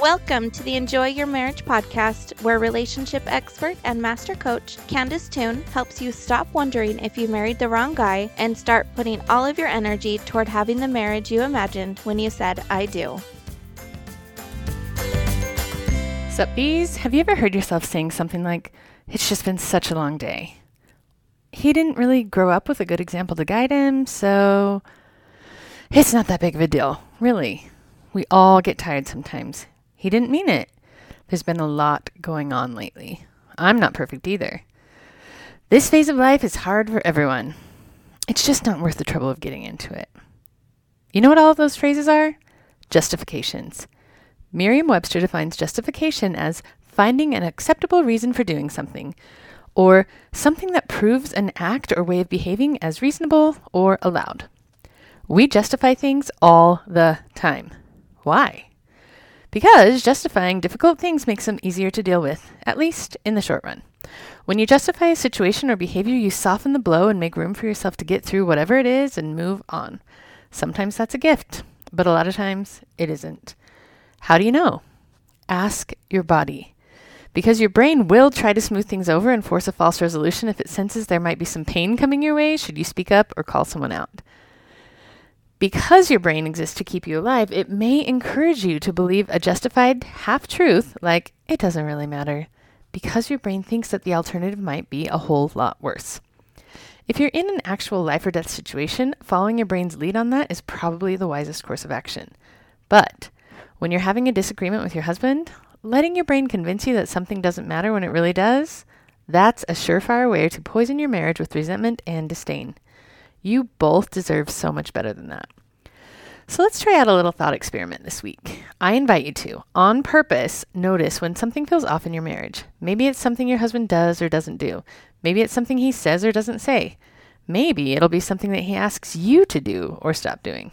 Welcome to the Enjoy Your Marriage podcast, where relationship expert and master coach Candice Toone helps you stop wondering if you married the wrong guy and start putting all of your energy toward having the marriage you imagined when you said, I do. Sup, bees? Have you ever heard yourself saying something like, It's just been such a long day? He didn't really grow up with a good example to guide him, so it's not that big of a deal. Really. We all get tired sometimes. He didn't mean it. There's been a lot going on lately. I'm not perfect either. This phase of life is hard for everyone. It's just not worth the trouble of getting into it. You know what all of those phrases are? Justifications. Merriam Webster defines justification as finding an acceptable reason for doing something, or something that proves an act or way of behaving as reasonable or allowed. We justify things all the time. Why? Because justifying difficult things makes them easier to deal with, at least in the short run. When you justify a situation or behavior, you soften the blow and make room for yourself to get through whatever it is and move on. Sometimes that's a gift, but a lot of times it isn't. How do you know? Ask your body. Because your brain will try to smooth things over and force a false resolution if it senses there might be some pain coming your way should you speak up or call someone out because your brain exists to keep you alive, it may encourage you to believe a justified half truth, like it doesn't really matter, because your brain thinks that the alternative might be a whole lot worse. If you're in an actual life or death situation, following your brain's lead on that is probably the wisest course of action. But when you're having a disagreement with your husband, letting your brain convince you that something doesn't matter when it really does, that's a surefire way to poison your marriage with resentment and disdain. You both deserve so much better than that. So let's try out a little thought experiment this week. I invite you to, on purpose, notice when something feels off in your marriage. Maybe it's something your husband does or doesn't do. Maybe it's something he says or doesn't say. Maybe it'll be something that he asks you to do or stop doing.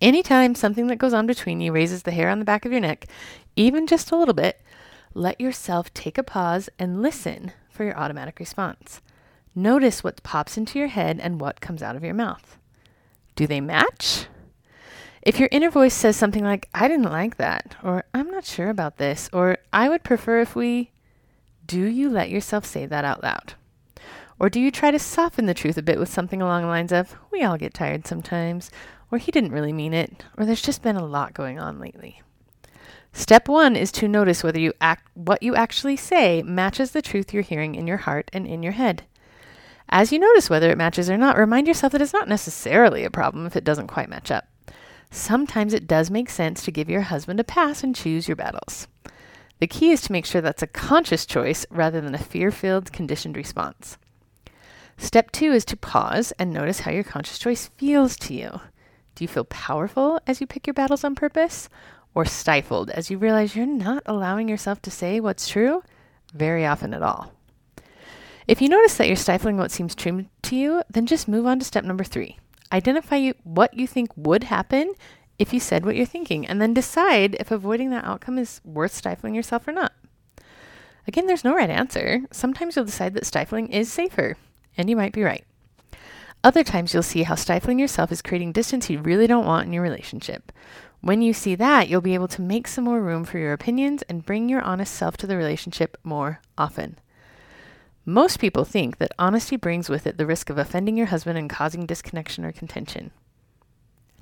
Anytime something that goes on between you raises the hair on the back of your neck, even just a little bit, let yourself take a pause and listen for your automatic response. Notice what pops into your head and what comes out of your mouth. Do they match? If your inner voice says something like, I didn't like that, or I'm not sure about this, or I would prefer if we, do you let yourself say that out loud? Or do you try to soften the truth a bit with something along the lines of, we all get tired sometimes, or he didn't really mean it, or there's just been a lot going on lately? Step one is to notice whether you act, what you actually say matches the truth you're hearing in your heart and in your head. As you notice whether it matches or not, remind yourself that it's not necessarily a problem if it doesn't quite match up. Sometimes it does make sense to give your husband a pass and choose your battles. The key is to make sure that's a conscious choice rather than a fear filled, conditioned response. Step two is to pause and notice how your conscious choice feels to you. Do you feel powerful as you pick your battles on purpose? Or stifled as you realize you're not allowing yourself to say what's true very often at all? If you notice that you're stifling what seems true to you, then just move on to step number three. Identify what you think would happen if you said what you're thinking, and then decide if avoiding that outcome is worth stifling yourself or not. Again, there's no right answer. Sometimes you'll decide that stifling is safer, and you might be right. Other times you'll see how stifling yourself is creating distance you really don't want in your relationship. When you see that, you'll be able to make some more room for your opinions and bring your honest self to the relationship more often. Most people think that honesty brings with it the risk of offending your husband and causing disconnection or contention.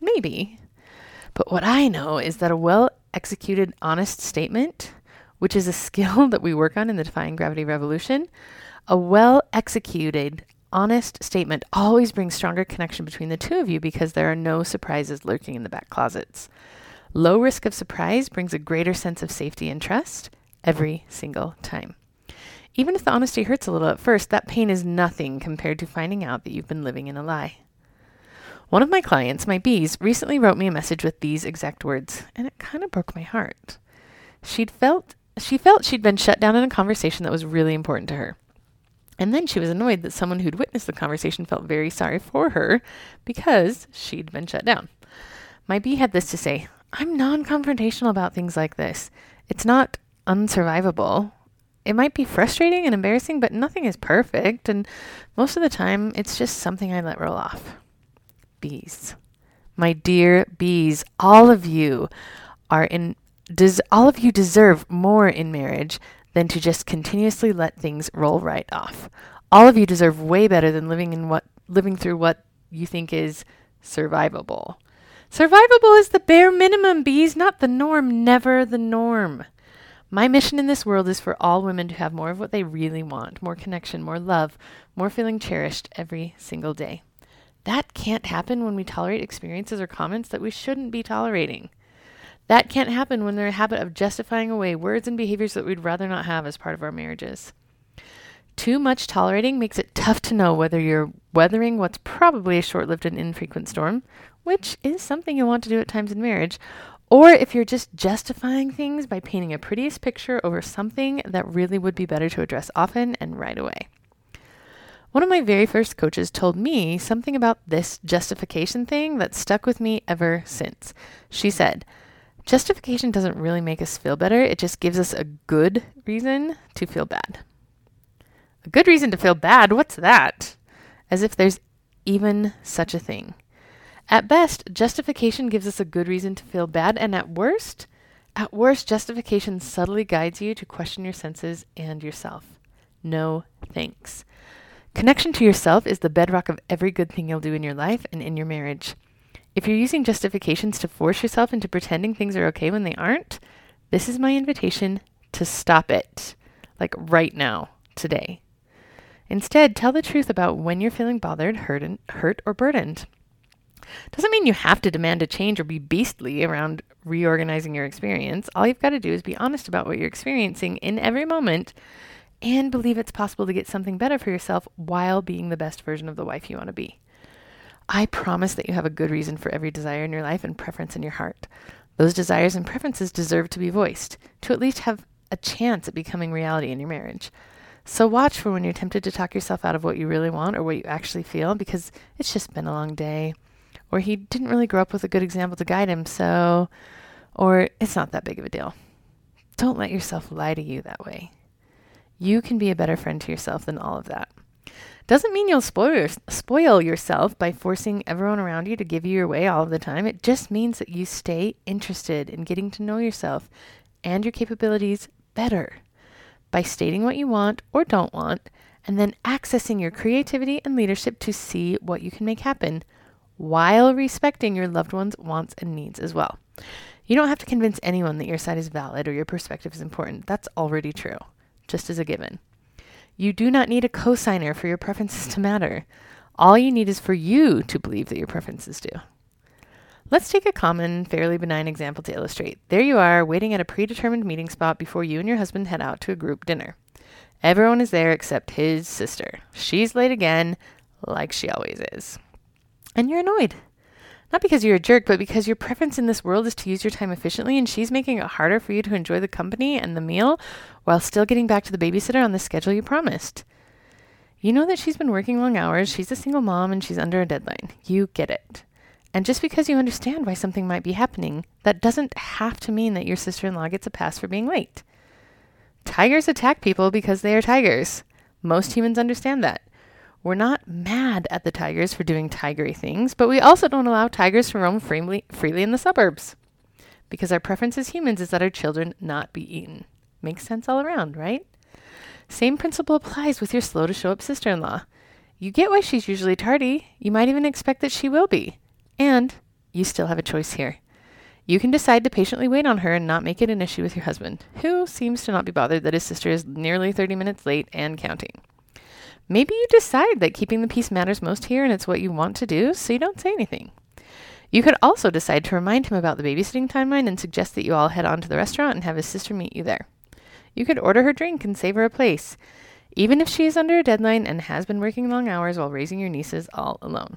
Maybe. But what I know is that a well executed honest statement, which is a skill that we work on in the Defying Gravity Revolution, a well executed honest statement always brings stronger connection between the two of you because there are no surprises lurking in the back closets. Low risk of surprise brings a greater sense of safety and trust every single time. Even if the honesty hurts a little at first, that pain is nothing compared to finding out that you've been living in a lie. One of my clients, my bees, recently wrote me a message with these exact words, and it kind of broke my heart. She'd felt she felt she'd been shut down in a conversation that was really important to her. And then she was annoyed that someone who'd witnessed the conversation felt very sorry for her because she'd been shut down. My bee had this to say I'm non confrontational about things like this. It's not unsurvivable it might be frustrating and embarrassing, but nothing is perfect. And most of the time, it's just something I let roll off. Bees. My dear bees, all of you are in Does all of you deserve more in marriage than to just continuously let things roll right off? All of you deserve way better than living in what living through what you think is survivable. Survivable is the bare minimum, bees, not the norm, never the norm. My mission in this world is for all women to have more of what they really want more connection, more love, more feeling cherished every single day. That can't happen when we tolerate experiences or comments that we shouldn't be tolerating. That can't happen when they're a habit of justifying away words and behaviors that we'd rather not have as part of our marriages. Too much tolerating makes it tough to know whether you're weathering what's probably a short lived and infrequent storm, which is something you'll want to do at times in marriage, or if you're just justifying things by painting a prettiest picture over something that really would be better to address often and right away. One of my very first coaches told me something about this justification thing that stuck with me ever since. She said, Justification doesn't really make us feel better, it just gives us a good reason to feel bad. A good reason to feel bad? What's that? As if there's even such a thing. At best, justification gives us a good reason to feel bad, and at worst, at worst, justification subtly guides you to question your senses and yourself. No thanks. Connection to yourself is the bedrock of every good thing you'll do in your life and in your marriage. If you're using justifications to force yourself into pretending things are okay when they aren't, this is my invitation to stop it. Like right now, today. Instead, tell the truth about when you're feeling bothered, hurt, hurt or burdened. Doesn't mean you have to demand a change or be beastly around reorganizing your experience. All you've got to do is be honest about what you're experiencing in every moment and believe it's possible to get something better for yourself while being the best version of the wife you want to be. I promise that you have a good reason for every desire in your life and preference in your heart. Those desires and preferences deserve to be voiced, to at least have a chance at becoming reality in your marriage. So watch for when you're tempted to talk yourself out of what you really want or what you actually feel because it's just been a long day or he didn't really grow up with a good example to guide him, so, or it's not that big of a deal. Don't let yourself lie to you that way. You can be a better friend to yourself than all of that. Doesn't mean you'll spoil, spoil yourself by forcing everyone around you to give you your way all of the time. It just means that you stay interested in getting to know yourself and your capabilities better by stating what you want or don't want, and then accessing your creativity and leadership to see what you can make happen while respecting your loved one's wants and needs as well. You don't have to convince anyone that your side is valid or your perspective is important. That's already true, just as a given. You do not need a cosigner for your preferences to matter. All you need is for you to believe that your preferences do. Let's take a common, fairly benign example to illustrate. There you are, waiting at a predetermined meeting spot before you and your husband head out to a group dinner. Everyone is there except his sister. She's late again, like she always is and you're annoyed. Not because you're a jerk, but because your preference in this world is to use your time efficiently, and she's making it harder for you to enjoy the company and the meal while still getting back to the babysitter on the schedule you promised. You know that she's been working long hours, she's a single mom, and she's under a deadline. You get it. And just because you understand why something might be happening, that doesn't have to mean that your sister in law gets a pass for being late. Tigers attack people because they are tigers. Most humans understand that. We're not mad at the tigers for doing tigery things, but we also don't allow tigers to roam freely, freely in the suburbs. Because our preference as humans is that our children not be eaten. Makes sense all around, right? Same principle applies with your slow to show up sister in law. You get why she's usually tardy. You might even expect that she will be. And you still have a choice here. You can decide to patiently wait on her and not make it an issue with your husband, who seems to not be bothered that his sister is nearly 30 minutes late and counting. Maybe you decide that keeping the peace matters most here and it's what you want to do, so you don't say anything. You could also decide to remind him about the babysitting timeline and suggest that you all head on to the restaurant and have his sister meet you there. You could order her drink and save her a place, even if she is under a deadline and has been working long hours while raising your nieces all alone.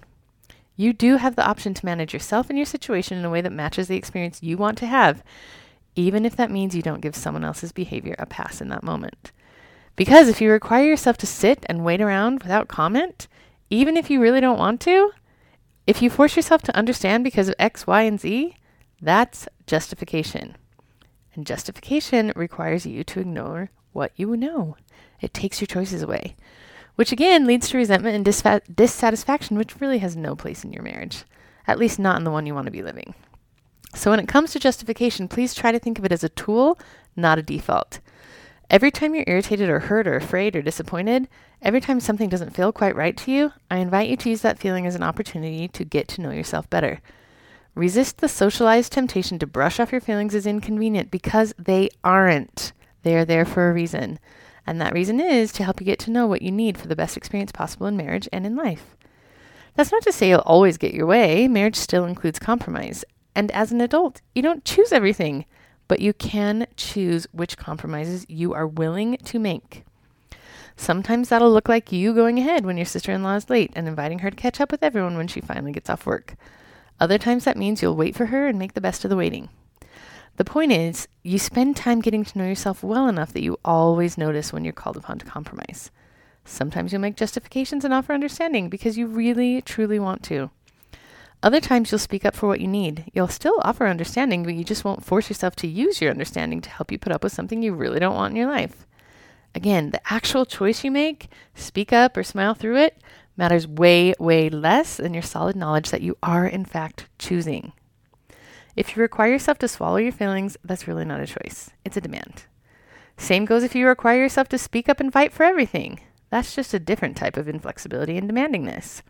You do have the option to manage yourself and your situation in a way that matches the experience you want to have, even if that means you don't give someone else's behavior a pass in that moment. Because if you require yourself to sit and wait around without comment, even if you really don't want to, if you force yourself to understand because of X, Y, and Z, that's justification. And justification requires you to ignore what you know. It takes your choices away, which again leads to resentment and disfa- dissatisfaction, which really has no place in your marriage, at least not in the one you want to be living. So when it comes to justification, please try to think of it as a tool, not a default. Every time you're irritated or hurt or afraid or disappointed, every time something doesn't feel quite right to you, I invite you to use that feeling as an opportunity to get to know yourself better. Resist the socialized temptation to brush off your feelings as inconvenient because they aren't. They are there for a reason. And that reason is to help you get to know what you need for the best experience possible in marriage and in life. That's not to say you'll always get your way. Marriage still includes compromise. And as an adult, you don't choose everything but you can choose which compromises you are willing to make. Sometimes that'll look like you going ahead when your sister in law is late and inviting her to catch up with everyone when she finally gets off work. Other times that means you'll wait for her and make the best of the waiting. The point is, you spend time getting to know yourself well enough that you always notice when you're called upon to compromise. Sometimes you'll make justifications and offer understanding because you really, truly want to. Other times you'll speak up for what you need. You'll still offer understanding, but you just won't force yourself to use your understanding to help you put up with something you really don't want in your life. Again, the actual choice you make, speak up or smile through it, matters way, way less than your solid knowledge that you are, in fact, choosing. If you require yourself to swallow your feelings, that's really not a choice, it's a demand. Same goes if you require yourself to speak up and fight for everything. That's just a different type of inflexibility and demandingness.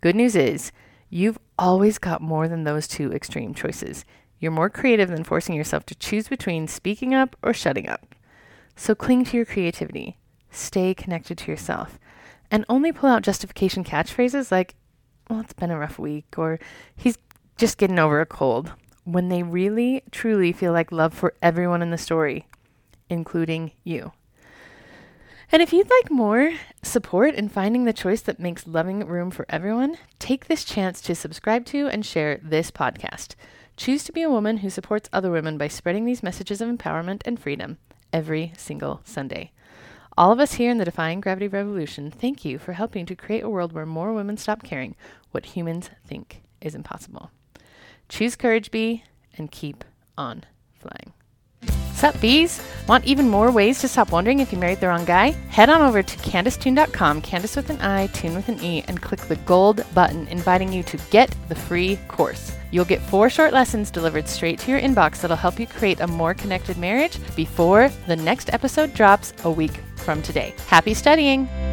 Good news is, You've always got more than those two extreme choices. You're more creative than forcing yourself to choose between speaking up or shutting up. So cling to your creativity, stay connected to yourself, and only pull out justification catchphrases like, well, it's been a rough week, or he's just getting over a cold, when they really, truly feel like love for everyone in the story, including you. And if you'd like more support in finding the choice that makes loving room for everyone, take this chance to subscribe to and share this podcast. Choose to be a woman who supports other women by spreading these messages of empowerment and freedom every single Sunday. All of us here in the Defying Gravity Revolution thank you for helping to create a world where more women stop caring what humans think is impossible. Choose courage, bee, and keep on flying. Sup, bees? Want even more ways to stop wondering if you married the wrong guy? Head on over to CandiceToone.com, Candice with an I, Toone with an E, and click the gold button inviting you to get the free course. You'll get four short lessons delivered straight to your inbox that'll help you create a more connected marriage before the next episode drops a week from today. Happy studying!